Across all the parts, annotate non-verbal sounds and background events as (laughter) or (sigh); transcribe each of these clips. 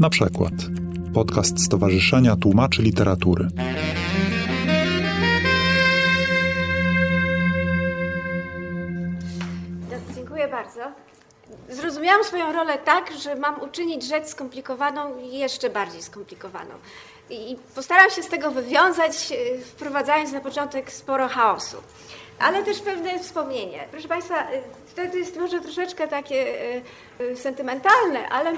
Na przykład podcast Stowarzyszenia Tłumaczy Literatury. Dziękuję bardzo. Zrozumiałam swoją rolę tak, że mam uczynić rzecz skomplikowaną jeszcze bardziej skomplikowaną. I postaram się z tego wywiązać, e, wprowadzając na początek sporo chaosu. Ale też pewne wspomnienie. Proszę Państwa, e, to jest może troszeczkę takie e, sentymentalne, ale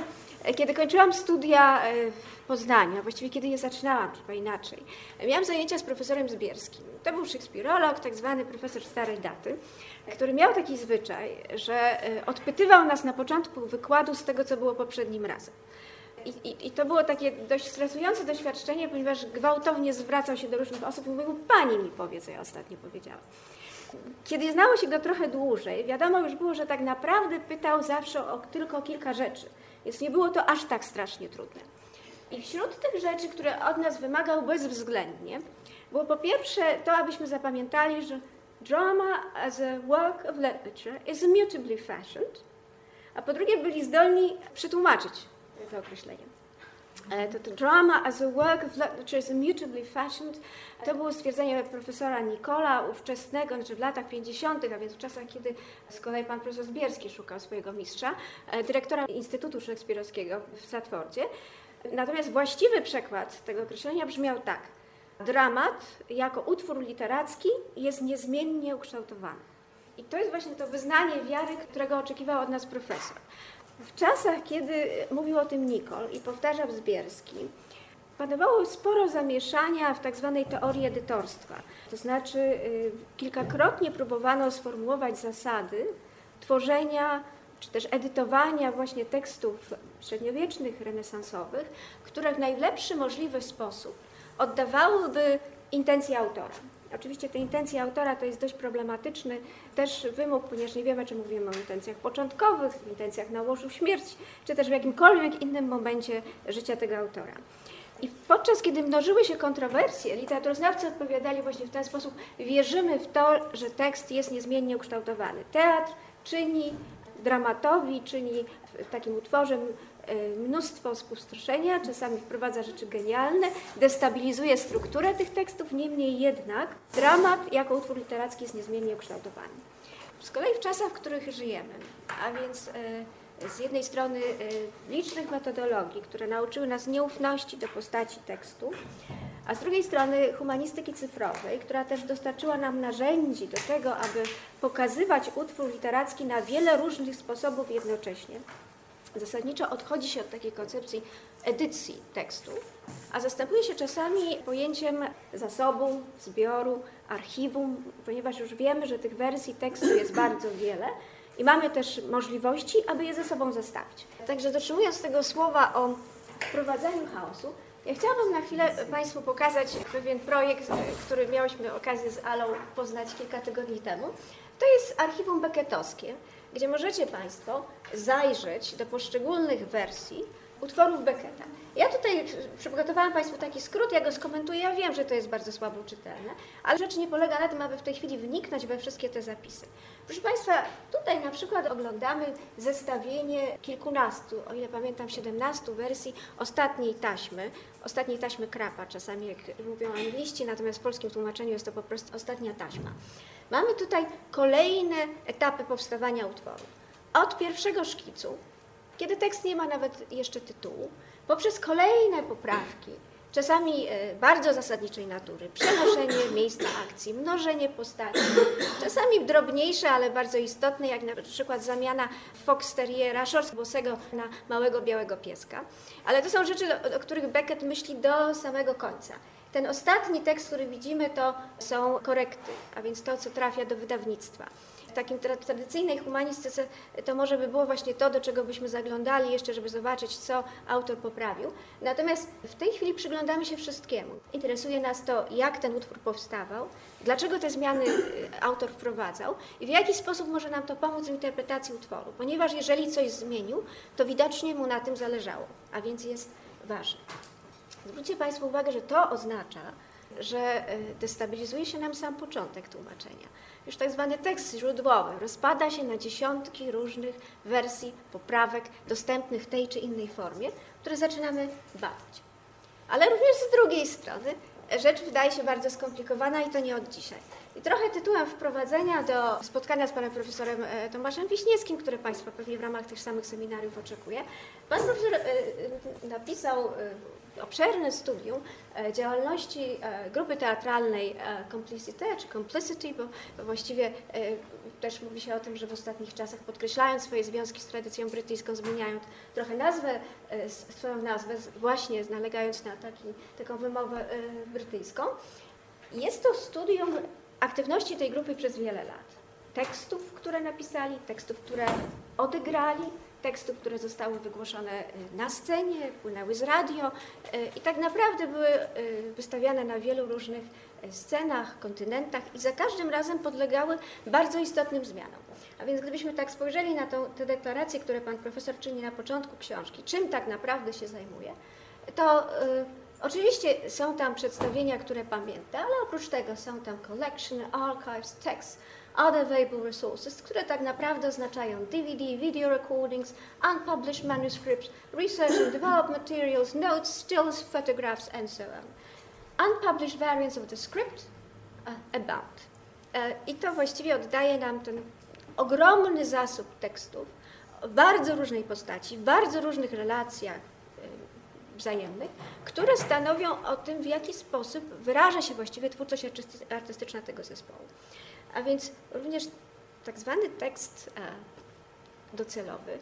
kiedy kończyłam studia w Poznaniu, a właściwie kiedy je zaczynałam, chyba inaczej, miałam zajęcia z profesorem Zbierskim. To był szekspirolog, tak zwany profesor starej daty, który miał taki zwyczaj, że odpytywał nas na początku wykładu z tego, co było poprzednim razem. I, i, I, to było takie dość stresujące doświadczenie, ponieważ gwałtownie zwracał się do różnych osób i mówił, pani mi powie, co ja ostatnio powiedziałam. Kiedy znało się go trochę dłużej, wiadomo już było, że tak naprawdę pytał zawsze o tylko kilka rzeczy, więc nie było to aż tak strasznie trudne. I wśród tych rzeczy, które od nas wymagał bezwzględnie, było po pierwsze to, abyśmy zapamiętali, że drama as a work of literature is immutably fashioned, a po drugie byli zdolni przetłumaczyć to określenie. E, to, to drama as a work of literature is immutably fashioned. To było stwierdzenie profesora Nikola, ówczesnego, znaczy w latach 50., a więc w czasach, kiedy z kolei pan profesor Zbierski szukał swojego mistrza, e, dyrektora Instytutu Szekspirowskiego w Stratfordzie. Natomiast właściwy przekład tego określenia brzmiał tak. Dramat jako utwór literacki jest niezmiennie ukształtowany. I to jest właśnie to wyznanie wiary, którego oczekiwał od nas profesor. W czasach, kiedy mówił o tym Nikol i powtarzał Zbierski, panowało sporo zamieszania w tak zwanej teorii edytorstwa. To znaczy y, kilkakrotnie próbowano sformułować zasady tworzenia czy też edytowania właśnie tekstów średniowiecznych, renesansowych, które w najlepszy możliwy sposób oddawałyby intencje autora. Oczywiście te intencje autora to jest dość problematyczny też wymóg, ponieważ nie wiemy, czy mówimy o intencjach początkowych, intencjach na łożu śmierci, czy też w jakimkolwiek innym momencie życia tego autora. I podczas kiedy mnożyły się kontrowersje, literaturoznawcy odpowiadali właśnie w ten sposób: wierzymy w to, że tekst jest niezmiennie ukształtowany. Teatr czyni dramatowi, czyni w takim utworze mnóstwo spustoszenia, czasami wprowadza rzeczy genialne, destabilizuje strukturę tych tekstów, niemniej jednak dramat jako utwór literacki jest niezmiennie ukształtowany. Z kolei w czasach, w których żyjemy, a więc y, z jednej strony y, licznych metodologii, które nauczyły nas nieufności do postaci tekstu, a z drugiej strony humanistyki cyfrowej, która też dostarczyła nam narzędzi do tego, aby pokazywać utwór literacki na wiele różnych sposobów jednocześnie zasadniczo odchodzi się od takiej koncepcji edycji tekstu, a zastępuje się czasami pojęciem zasobu, zbioru, archiwum, ponieważ już wiemy, że tych wersji tekstu jest bardzo wiele i mamy też możliwości, aby je ze sobą zestawić. Także dotrzymując tego słowa o wprowadzeniu chaosu, ja chciałabym na chwilę Państwu pokazać pewien projekt, który miałyśmy okazję z Alą poznać kilka tygodni temu. To jest archiwum becketowskie, gdzie możecie Państwo zajrzeć do poszczególnych wersji utworów Becketa. Ja tutaj przygotowałam Państwu taki skrót, ja go skomentuję. Ja wiem, że to jest bardzo słabo czytelne, ale rzecz nie polega na tym, aby w tej chwili wniknąć we wszystkie te zapisy. Proszę Państwa, tutaj na przykład oglądamy zestawienie kilkunastu, o ile pamiętam, 17 wersji ostatniej taśmy, ostatniej taśmy Krapa, czasami jak mówią angliści, natomiast w polskim tłumaczeniu jest to po prostu ostatnia taśma. Mamy tutaj kolejne etapy powstawania utworu. Od pierwszego szkicu, kiedy tekst nie ma nawet jeszcze tytułu, poprzez kolejne poprawki, czasami e, bardzo zasadniczej natury, przenoszenie (clears throat) miejsca akcji, mnożenie postaci, czasami drobniejsze, ale bardzo istotne, jak na przykład zamiana fox terriera bosego na małego białego pieska. Ale to są rzeczy, o których Beckett myśli do samego końca. Ten ostatni tekst, który widzimy, to są korekty, a więc to, co trafia do wydawnictwa. W takim tradycyjnej humanistyce to może by było właśnie to, do czego byśmy zaglądali jeszcze, żeby zobaczyć, co autor poprawił. Natomiast w tej chwili przyglądamy się wszystkiemu. Interesuje nas to, jak ten utwór powstawał, dlaczego te zmiany y, autor wprowadzał i w jaki sposób może nam to pomóc w interpretacji utworu. Ponieważ jeżeli coś zmienił, to widocznie mu na tym zależało, a więc jest ważne. Zwróćcie Państwo uwagę, że to oznacza, że e, destabilizuje się nam sam początek tłumaczenia. Już tak zwany tekst źródłowy rozpada się na dziesiątki różnych wersji, poprawek dostępnych w tej czy innej formie, które zaczynamy bawić. Ale również z drugiej strony rzecz wydaje się bardzo skomplikowana i to nie od dzisiaj. I trochę tytułem wprowadzenia do spotkania z panem profesorem e, Tomaszem Wiśniewskim, które Państwo pewnie w ramach tych samych seminariów oczekuje, pan profesor e, napisał e, obszerne studium działalności grupy teatralnej Complicity, czy Complicity, bo właściwie też mówi się o tym, że w ostatnich czasach podkreślając swoje związki z tradycją brytyjską, zmieniają trochę nazwę, swoją nazwę, właśnie nalegając na taki, taką wymowę brytyjską. Jest to studium aktywności tej grupy przez wiele lat. Tekstów, które napisali, tekstów, które odegrali, tekstów, które zostały wygłoszone y, na scenie, płynęły z radio y, i tak naprawdę były y, wystawiane na wielu różnych scenach, kontynentach i za każdym razem podlegały bardzo istotnym zmianom. A więc gdybyśmy tak spojrzeli na tą, te deklaracje, które pan profesor czyni na początku książki, czym tak naprawdę się zajmuje, to Oczywiście są tam przedstawienia, które pamięta, ale oprócz tego są tam collection, archives, texts, other available resources, które tak naprawdę oznaczają DVD, video recordings, unpublished manuscripts, research and developed materials, notes, stills, photographs, and so on. Unpublished variants of the script uh, about. Uh, I to właściwie oddaje nam ten ogromny zasób tekstów w bardzo różnej postaci, w bardzo różnych relacjach, wzajemnych, które stanowią o tym, w jaki sposób wyraża się właściwie twórczość artystyczna tego zespołu. A więc również tak zwany tekst e, docelowy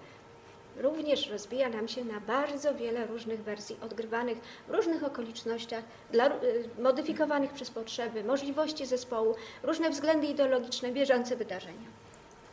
również rozbija nam się na bardzo wiele różnych wersji odgrywanych w różnych okolicznościach, dla, e, modyfikowanych przez potrzeby, możliwości zespołu, różne względy ideologiczne, bieżące wydarzenia.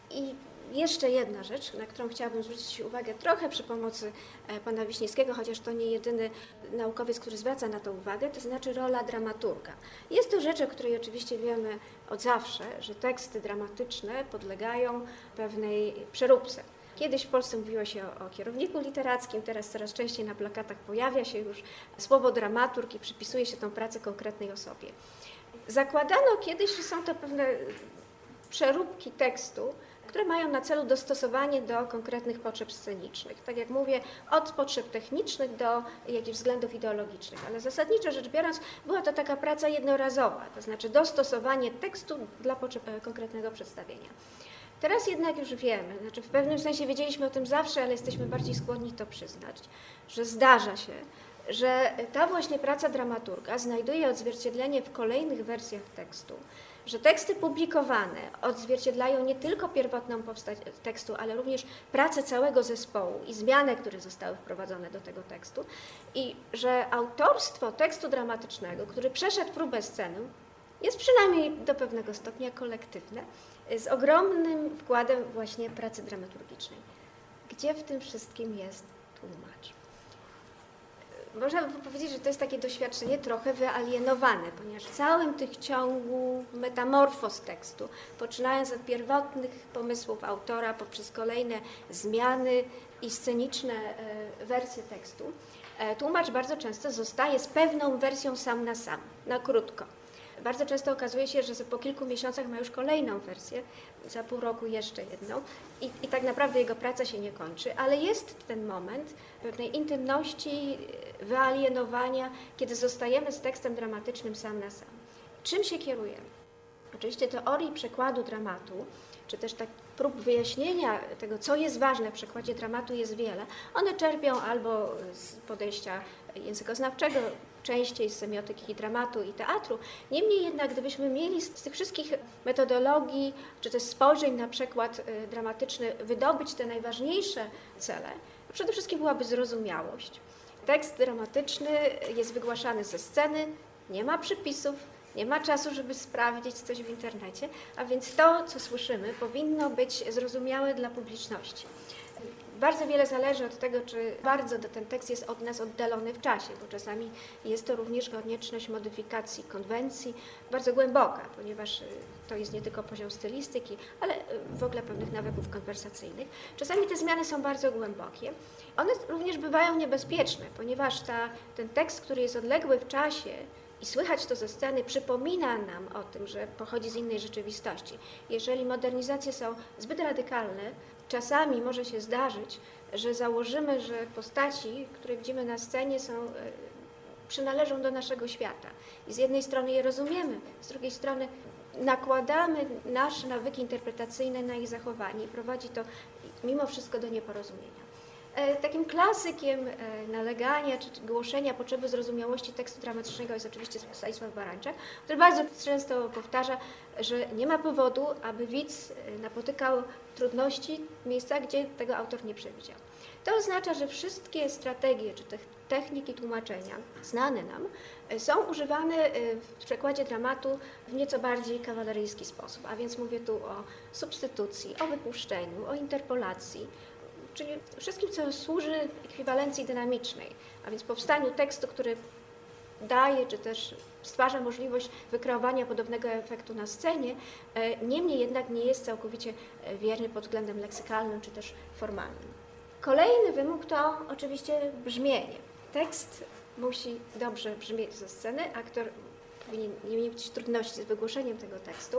I jeszcze jedna rzecz, na którą chciałabym zwrócić uwagę trochę przy pomocy e, pana Wiśniewskiego, chociaż to nie jedyny naukowiec, który zwraca na to uwagę, to znaczy rola dramaturga. Jest to rzecz, o której oczywiście wiemy od zawsze, że teksty dramatyczne podlegają pewnej przeróbce. Kiedyś w Polsce mówiło się o, o, kierowniku literackim, teraz coraz częściej na plakatach pojawia się już słowo dramaturg i przypisuje się tą pracę konkretnej osobie. Zakładano kiedyś, że są to pewne przeróbki tekstu, które mają na celu dostosowanie do konkretnych potrzeb scenicznych. Tak jak mówię, od potrzeb technicznych do jakichś względów ideologicznych, ale zasadniczo rzecz biorąc, była to taka praca jednorazowa, to znaczy dostosowanie tekstu dla potrzeb e, konkretnego przedstawienia. Teraz jednak już wiemy, znaczy w pewnym sensie wiedzieliśmy o tym zawsze, ale jesteśmy bardziej skłonni to przyznać, że zdarza się, że ta właśnie praca dramaturga znajduje odzwierciedlenie w kolejnych wersjach tekstu, że teksty publikowane odzwierciedlają nie tylko pierwotną powstać tekstu, ale również pracę całego zespołu i zmiany, które zostały wprowadzone do tego tekstu i że autorstwo tekstu dramatycznego, który przeszedł próbę sceny, jest przynajmniej do pewnego stopnia kolektywne, z ogromnym wkładem właśnie pracy dramaturgicznej. Gdzie w tym wszystkim jest tłumacz? Można by powiedzieć, że to jest takie doświadczenie trochę wyalienowane, ponieważ w całym tych ciągu metamorfoz tekstu, poczynając od pierwotnych pomysłów autora poprzez kolejne zmiany i sceniczne e, wersje tekstu, e, tłumacz bardzo często zostaje z pewną wersją sam na sam, na krótko. Bardzo często okazuje się, że po kilku miesiącach ma już kolejną wersję, za pół roku jeszcze jedną i, i tak naprawdę jego praca się nie kończy, ale jest ten moment pewnej intymności, wyalienowania, kiedy zostajemy z tekstem dramatycznym sam na sam. Czym się kierujemy? Oczywiście teorii przekładu dramatu, czy też tak prób wyjaśnienia tego, co jest ważne w przekładzie dramatu jest wiele. One czerpią albo z podejścia językoznawczego, częściej z semiotyki dramatu i teatru. Niemniej jednak, gdybyśmy mieli z tych wszystkich metodologii, czy też spojrzeń na przekład y, dramatyczny wydobyć te najważniejsze cele, przede wszystkim byłaby zrozumiałość. Tekst dramatyczny jest wygłaszany ze sceny, nie ma przypisów, nie ma czasu, żeby sprawdzić coś w internecie, a więc to, co słyszymy, powinno być zrozumiałe dla publiczności. Bardzo wiele zależy od tego, czy bardzo ten tekst jest od nas oddalony w czasie, bo czasami jest to również konieczność modyfikacji konwencji bardzo głęboka, ponieważ y, to jest nie tylko poziom stylistyki, ale y, w ogóle pewnych nawyków konwersacyjnych. Czasami te zmiany są bardzo głębokie. One również bywają niebezpieczne, ponieważ ta, ten tekst, który jest odległy w czasie i słychać to ze sceny, przypomina nam o tym, że pochodzi z innej rzeczywistości. Jeżeli modernizacje są zbyt radykalne, czasami może się zdarzyć, że założymy, że postaci, które widzimy na scenie są e, przynależą do naszego świata. I z jednej strony je rozumiemy, z drugiej strony nakładamy nasze nawyki interpretacyjne na ich zachowanie i prowadzi to mimo wszystko do nieporozumienia. E, takim klasykiem e, nalegania czy głoszenia potrzeby zrozumiałości tekstu dramatycznego jest oczywiście Stanisław Barańczak, który bardzo często powtarza, że nie ma powodu, aby widz e, napotykał trudności w miejscach, gdzie tego autor nie przewidział. To oznacza, że wszystkie strategie czy techniki tłumaczenia znane nam są używane w przekładzie dramatu w nieco bardziej kawaleryjski sposób, a więc mówię tu o substytucji, o wypuszczeniu, o interpolacji, czyli wszystkim, co służy ekwiwalencji dynamicznej, a więc powstaniu tekstu, który daje, czy też stwarza możliwość wykreowania podobnego efektu na scenie, e, niemniej jednak nie jest całkowicie e, wierny pod względem leksykalnym, czy też formalnym. Kolejny wymóg to oczywiście brzmienie. Tekst musi dobrze brzmieć ze sceny, aktor powinien nie mieć trudności z wygłoszeniem tego tekstu.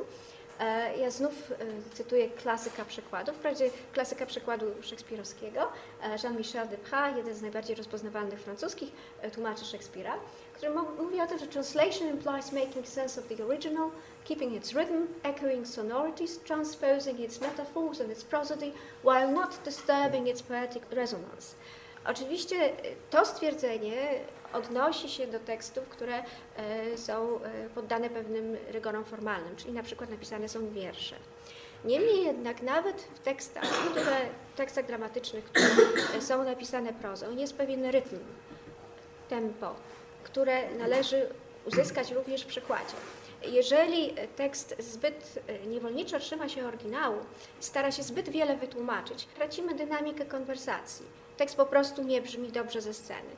E, ja znów e, cytuję klasyka przekładu, wprawdzie klasyka przekładu szekspirowskiego, e, Jean-Michel Deprat, jeden z najbardziej rozpoznawalnych francuskich tłumaczy Szekspira, który mówi o tym, że translation implies making sense of the original, keeping its rhythm, echoing sonorities, transposing its metaphors and its prosody, while not disturbing its poetic resonance. Oczywiście to stwierdzenie odnosi się do tekstów, które e, są e, poddane pewnym rygorom formalnym, czyli na przykład napisane są wiersze. Niemniej jednak nawet w tekstach, które, w tekstach dramatycznych, które e, są napisane prozą, jest pewien rytm, tempo, które należy uzyskać również w przykładzie. Jeżeli tekst zbyt niewolniczo trzyma się oryginału, stara się zbyt wiele wytłumaczyć, tracimy dynamikę konwersacji. Tekst po prostu nie brzmi dobrze ze sceny.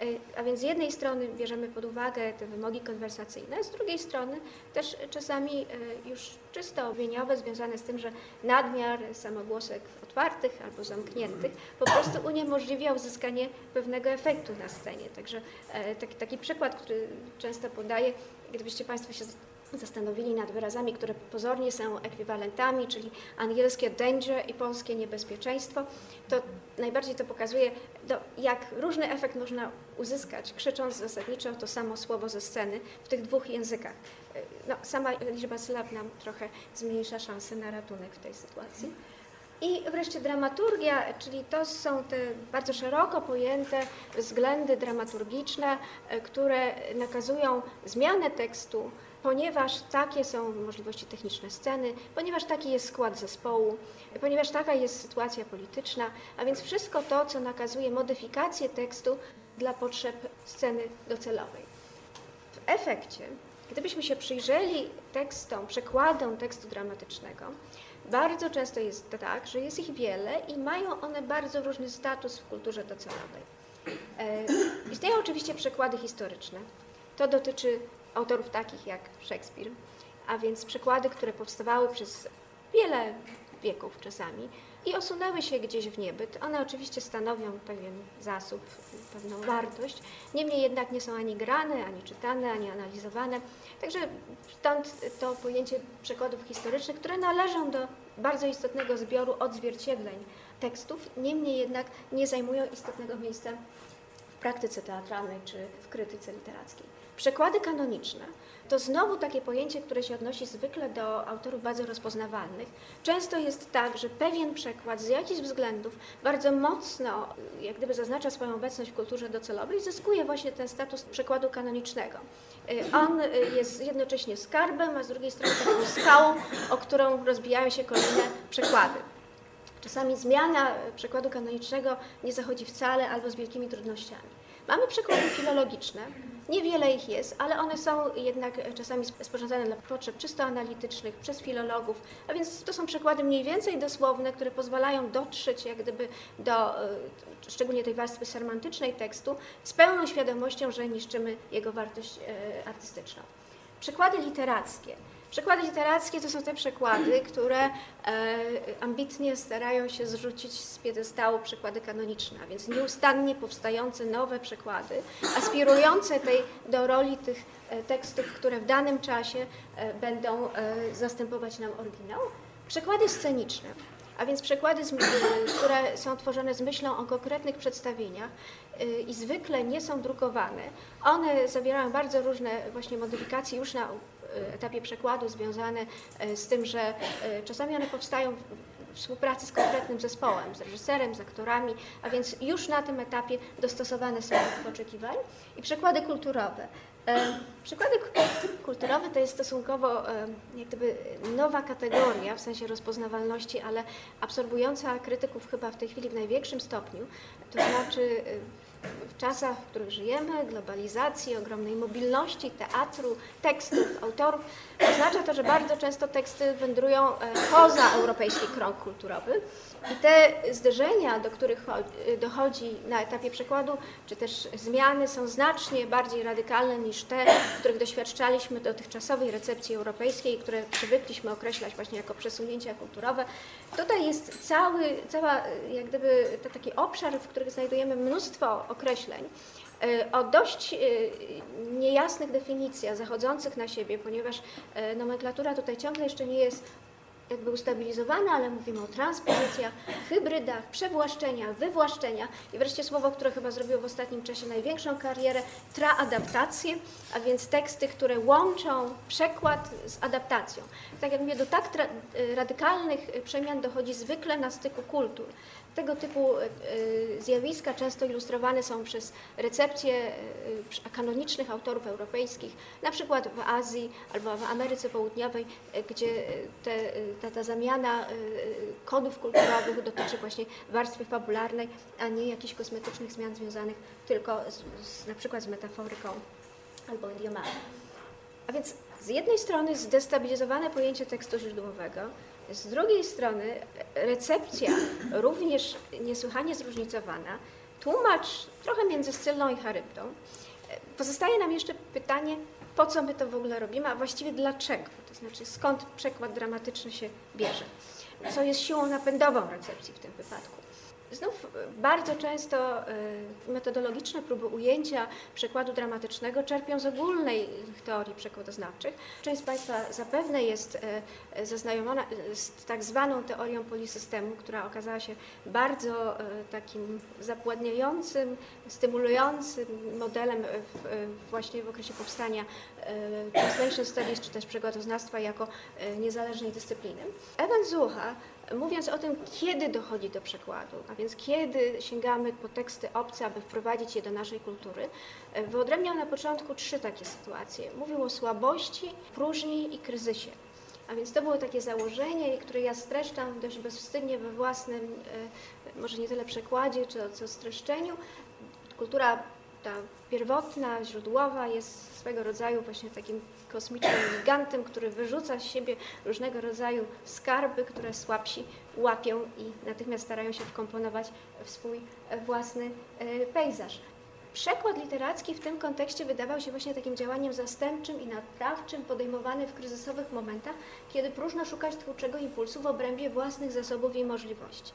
E, a więc z jednej strony bierzemy pod uwagę te wymogi konwersacyjne, z drugiej strony też czasami e, już czysto obwieniowe, związane z tym, że nadmiar samogłosek otwartych albo zamkniętych po prostu uniemożliwia uzyskanie pewnego efektu na scenie. Także e, taki, taki przykład, który często podaję, gdybyście Państwo się zastanowili nad wyrazami, które pozornie są ekwiwalentami, czyli angielskie danger i polskie niebezpieczeństwo, to najbardziej to pokazuje, do, jak różny efekt można uzyskać, krzycząc zasadniczo to samo słowo ze sceny w tych dwóch językach. No, sama liczba sylab nam trochę zmniejsza szanse na ratunek w tej sytuacji. I wreszcie dramaturgia, czyli to są te bardzo szeroko pojęte względy dramaturgiczne, które nakazują zmianę tekstu, ponieważ takie są możliwości techniczne sceny, ponieważ taki jest skład zespołu, ponieważ taka jest sytuacja polityczna, a więc wszystko to, co nakazuje modyfikację tekstu dla potrzeb sceny docelowej. W efekcie, gdybyśmy się przyjrzeli tekstom, przekładom tekstu dramatycznego, bardzo często jest tak, że jest ich wiele i mają one bardzo różny status w kulturze docelowej. E, istnieją oczywiście przekłady historyczne. To dotyczy autorów takich jak Szekspir, a więc przykłady, które powstawały przez wiele wieków czasami i osunęły się gdzieś w niebyt. One oczywiście stanowią pewien zasób, pewną wartość, niemniej jednak nie są ani grane, ani czytane, ani analizowane. Także stąd to pojęcie przykładów historycznych, które należą do bardzo istotnego zbioru odzwierciedleń tekstów, niemniej jednak nie zajmują istotnego miejsca praktyce teatralnej czy w krytyce literackiej. Przekłady kanoniczne to znowu takie pojęcie, które się odnosi zwykle do autorów bardzo rozpoznawalnych. Często jest tak, że pewien przekład z jakichś względów bardzo mocno, jak gdyby zaznacza swoją obecność w kulturze docelowej, zyskuje właśnie ten status przekładu kanonicznego. Y, on y, jest jednocześnie skarbem, a z drugiej strony taką skałą, o którą rozbijają się kolejne przekłady. Czasami zmiana przekładu kanonicznego nie zachodzi wcale albo z wielkimi trudnościami. Mamy przykłady filologiczne, niewiele ich jest, ale one są jednak czasami sporządzane dla potrzeb czysto analitycznych przez filologów, a więc to są przykłady mniej więcej dosłowne, które pozwalają dotrzeć jak gdyby do e, szczególnie tej warstwy semantycznej tekstu z pełną świadomością, że niszczymy jego wartość e, artystyczną. Przykłady literackie. Przekłady literackie to są te przekłady, które e, ambitnie starają się zrzucić z piedestału przekłady kanoniczne, a więc nieustannie powstające nowe przekłady, aspirujące tej, do roli tych e, tekstów, które w danym czasie e, będą zastępować nam oryginał. Przekłady sceniczne a więc przekłady, które są tworzone z myślą o konkretnych przedstawieniach i zwykle nie są drukowane. One zawierają bardzo różne właśnie modyfikacje już na E, etapie przekładu związane e, z tym, że e, czasami one powstają w współpracy z konkretnym zespołem, z reżyserem, z aktorami, a więc już na tym etapie dostosowane są do oczekiwań. I przekłady kulturowe. Przykłady kulturowe to jest stosunkowo jak gdyby nowa kategoria w sensie rozpoznawalności, ale absorbująca krytyków chyba w tej chwili w największym stopniu. To znaczy w czasach, w których żyjemy, globalizacji, ogromnej mobilności teatru, tekstów, autorów, oznacza to, że bardzo często teksty wędrują e, poza europejski krąg kulturowy i te zderzenia, do których dochodzi na etapie przekładu, czy też zmiany są znacznie bardziej radykalne niż te, których doświadczaliśmy dotychczasowej recepcji europejskiej, które przywykliśmy określać właśnie jako przesunięcia kulturowe. Tutaj jest cały, cała, jak gdyby taki obszar, w którym znajdujemy mnóstwo określeń, e, o dość e, niejasnych definicjach zachodzących na siebie, ponieważ e, nomenklatura tutaj ciągle jeszcze nie jest jakby ustabilizowane, ale mówimy o transpozycjach, hybrydach, przewłaszczeniach, wywłaszczeniach i wreszcie słowo, które chyba zrobiło w ostatnim czasie największą karierę, traadaptacje, a więc teksty, które łączą przekład z adaptacją. Tak jak mówię, do tak radykalnych przemian dochodzi zwykle na styku kultur. Tego typu e, e, zjawiska często ilustrowane są przez recepcje e, kanonicznych autorów europejskich, na przykład w Azji albo w Ameryce Południowej, gdzie te, ta, ta zamiana kodów kulturowych dotyczy właśnie warstwy fabularnej, a nie jakichś kosmetycznych zmian związanych tylko z, z, na przykład z metaforyką albo idiomami. A więc z jednej strony zdestabilizowane pojęcie tekstu źródłowego, z drugiej strony recepcja również niesłychanie zróżnicowana, tłumacz trochę między Scylną i Charybdą. Pozostaje nam jeszcze pytanie, po co my to w ogóle robimy, a właściwie dlaczego, to znaczy skąd przekład dramatyczny się bierze, co jest siłą napędową recepcji w tym wypadku. Znów bardzo często e, metodologiczne próby ujęcia przekładu dramatycznego czerpią z ogólnej teorii przekładoznawczych. Część z Państwa zapewne jest e, zaznajomiona z tak zwaną teorią polisystemu, która okazała się bardzo takim zapładniającym, stymulującym modelem właśnie w okresie powstania Translation Studies czy też przekładoznawstwa jako niezależnej dyscypliny. Ewan Zucha Mówiąc o tym, kiedy dochodzi do przekładu, a więc kiedy sięgamy po teksty obce, aby wprowadzić je do naszej kultury, e, wyodrębniał na początku trzy takie sytuacje. Mówił o słabości, próżni i kryzysie. A więc to było takie założenie, które ja streszczam dość bezwstydnie we własnym, e, może nie tyle przekładzie, czy co streszczeniu. Kultura ta pierwotna, źródłowa jest swego rodzaju właśnie takim kosmicznym gigantem, który wyrzuca z siebie różnego rodzaju skarby, które słabsi łapią i natychmiast starają się wkomponować w swój własny e, pejzaż. Przekład literacki w tym kontekście wydawał się właśnie takim działaniem zastępczym i naprawczym, podejmowanym w kryzysowych momentach, kiedy próżno szukać twórczego impulsu w obrębie własnych zasobów i możliwości.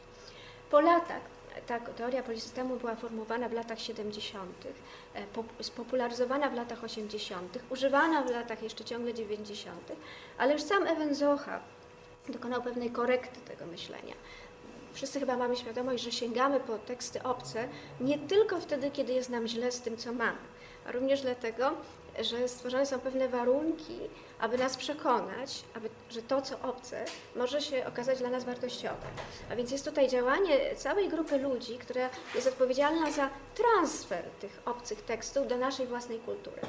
Po latach ta teoria polisystemu była formułowana w latach 70., e, spopularyzowana w latach 80., używana w latach jeszcze ciągle 90., ale już sam Evan Zocha dokonał pewnej korekty tego myślenia. Wszyscy chyba mamy świadomość, że sięgamy po teksty obce nie tylko wtedy, kiedy jest nam źle z tym, co mamy, a również dlatego, że stworzone są pewne warunki, aby nas przekonać, aby, że to, co obce, może się okazać dla nas wartościowe. A więc jest tutaj działanie całej grupy ludzi, która jest odpowiedzialna za transfer tych obcych tekstów do naszej własnej kultury.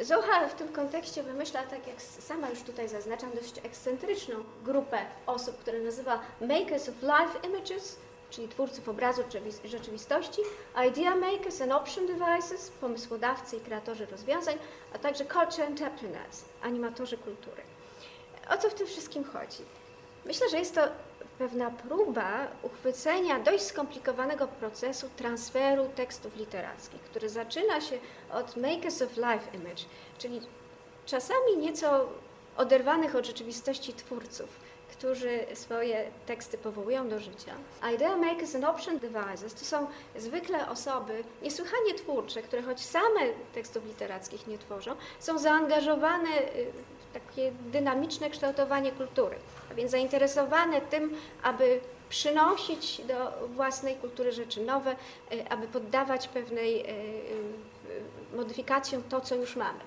Zoha w tym kontekście wymyśla, tak jak sama już tutaj zaznaczam, dość ekscentryczną grupę osób, które nazywa Makers of Life Images, czyli twórców obrazu rzeczywistości, idea makers and option devices, pomysłodawcy i kreatorzy rozwiązań, a także culture entrepreneurs, animatorzy kultury. O co w tym wszystkim chodzi? Myślę, że jest to pewna próba uchwycenia dość skomplikowanego procesu transferu tekstów literackich, który zaczyna się od makers of life image, czyli czasami nieco oderwanych od rzeczywistości twórców, którzy swoje teksty powołują do życia. Idea makers and option devisers to są zwykle osoby niesłychanie twórcze, które choć same tekstów literackich nie tworzą, są zaangażowane w takie dynamiczne kształtowanie kultury, a więc zainteresowane tym, aby przynosić do własnej kultury rzeczy nowe, aby poddawać pewnej modyfikacjom to, co już mamy.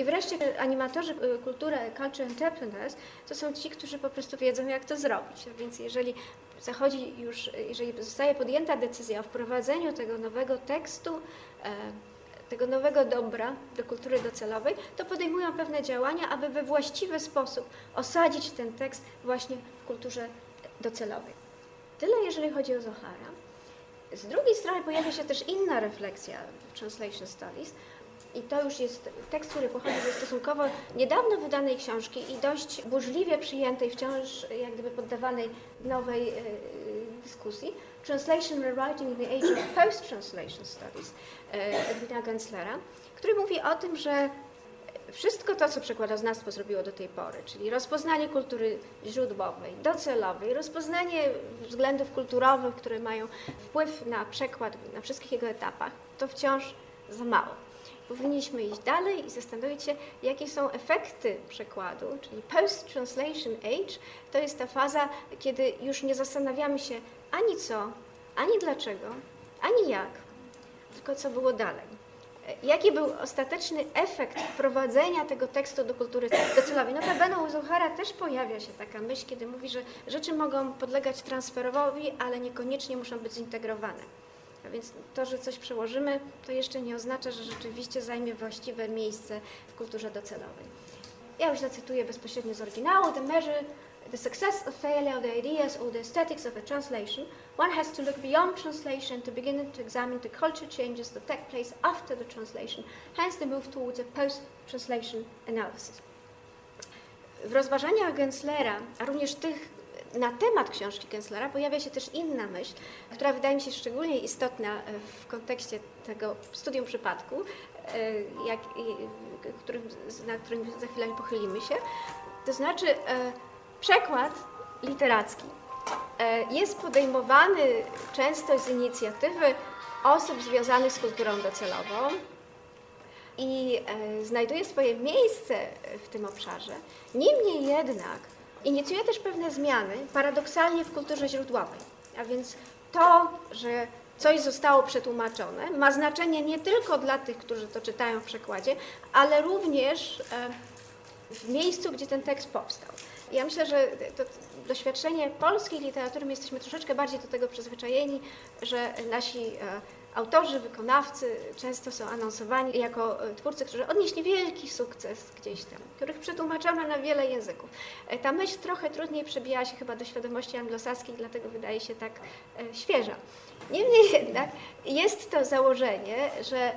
I wreszcie animatorzy y, kultury, culture entrepreneurs, to są ci, którzy po prostu wiedzą, jak to zrobić. Więc jeżeli zachodzi już, jeżeli zostaje podjęta decyzja o wprowadzeniu tego nowego tekstu, e, tego nowego dobra do kultury docelowej, to podejmują pewne działania, aby we właściwy sposób osadzić ten tekst właśnie w kulturze docelowej. Tyle jeżeli chodzi o Zohara. Z drugiej strony pojawia się też inna refleksja w Translation Studies, i to już jest tekst, który pochodzi ze stosunkowo niedawno wydanej książki i dość burzliwie przyjętej, wciąż jak gdyby poddawanej nowej e, dyskusji. Translation Rewriting in the Age of Post-Translation Studies e, Edwina Genslera, który mówi o tym, że wszystko to, co przekładoznawstwo zrobiło do tej pory, czyli rozpoznanie kultury źródłowej, docelowej, rozpoznanie względów kulturowych, które mają wpływ na przekład na wszystkich jego etapach, to wciąż za mało powinniśmy iść dalej i zastanowić się, jakie są efekty przekładu, czyli post-translation age, to jest ta faza, kiedy już nie zastanawiamy się ani co, ani dlaczego, ani jak, tylko co było dalej. Jaki był ostateczny efekt wprowadzenia tego tekstu do kultury docelowej? Notabene u Zuchara też pojawia się taka myśl, kiedy mówi, że rzeczy mogą podlegać transferowi, ale niekoniecznie muszą być zintegrowane. Więc to, że coś przełożymy, to jeszcze nie oznacza, że rzeczywiście zajmie właściwe miejsce w kulturze docelowej. Ja już zacytuję bezpośrednio z oryginału. The measure the success or failure of the ideas or the aesthetics of a translation, one has to look beyond translation to begin to examine the culture changes that take place after the translation, hence the move towards a post-translation analysis. W rozważaniach Genslera, a również tych na temat książki Genslera pojawia się też inna myśl, która wydaje mi się szczególnie istotna e, w kontekście tego studium przypadku, e, jak, którym, na którym za chwilę pochylimy się. To znaczy e, przekład literacki jest podejmowany często z inicjatywy osób związanych z kulturą docelową i znajduje swoje miejsce w tym obszarze. Niemniej jednak Inicjuje też pewne zmiany, paradoksalnie w kulturze źródłowej. A więc to, że coś zostało przetłumaczone, ma znaczenie nie tylko dla tych, którzy to czytają w przekładzie, ale również e, w miejscu, gdzie ten tekst powstał. Ja myślę, że to doświadczenie polskiej literatury, my jesteśmy troszeczkę bardziej do tego przyzwyczajeni, że nasi e, autorzy, wykonawcy często są anonsowani jako e, twórcy, którzy odnieśli wielki sukces gdzieś tam, których przetłumaczono na wiele języków. E, ta myśl trochę trudniej przebijała się chyba do świadomości anglosaskiej, dlatego wydaje się tak e, świeża. Niemniej jednak jest to założenie, że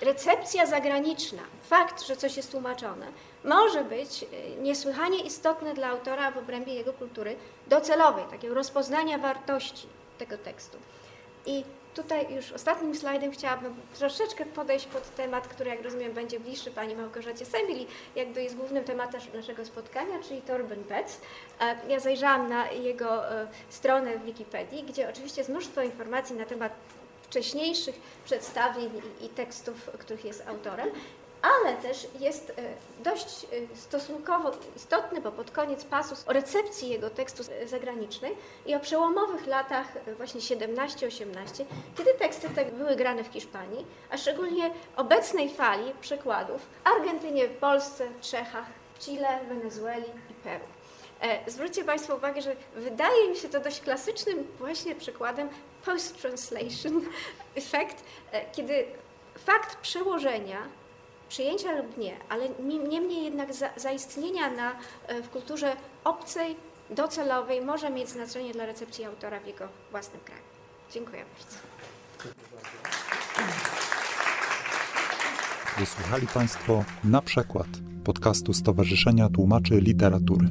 recepcja zagraniczna, fakt, że coś jest tłumaczone, może być niesłychanie istotny dla autora w obrębie jego kultury docelowej, takiego rozpoznania wartości tego tekstu. I Tutaj już ostatnim slajdem chciałabym troszeczkę podejść pod temat, który jak rozumiem będzie bliższy Pani Małgorzacie Semili, jakby jest głównym tematem naszego spotkania, czyli Torben Betz. E, ja zajrzałam na jego e, stronę w Wikipedii, gdzie oczywiście jest mnóstwo informacji na temat wcześniejszych przedstawień i tekstów, których jest autorem ale też jest e, dość e, stosunkowo istotny, bo pod koniec pasus o recepcji jego tekstu zagranicznej i o przełomowych latach e, właśnie 17-18, kiedy teksty te były grane w Hiszpanii, a szczególnie obecnej fali przykładów w Argentynie, w Polsce, Czechach, Chile, Wenezueli i Peru. Zwróćcie Państwo uwagę, że wydaje mi się to dość klasycznym właśnie przykładem post-translation (laughs) effect, kiedy fakt przełożenia przyjęcia lub nie, ale niemniej jednak za, zaistnienia na, e, w kulturze obcej, docelowej może mieć znaczenie dla recepcji autora w jego własnym kraju. Dziękuję bardzo. Wysłuchali Państwo na przykład podcastu Stowarzyszenia Tłumaczy Literatury.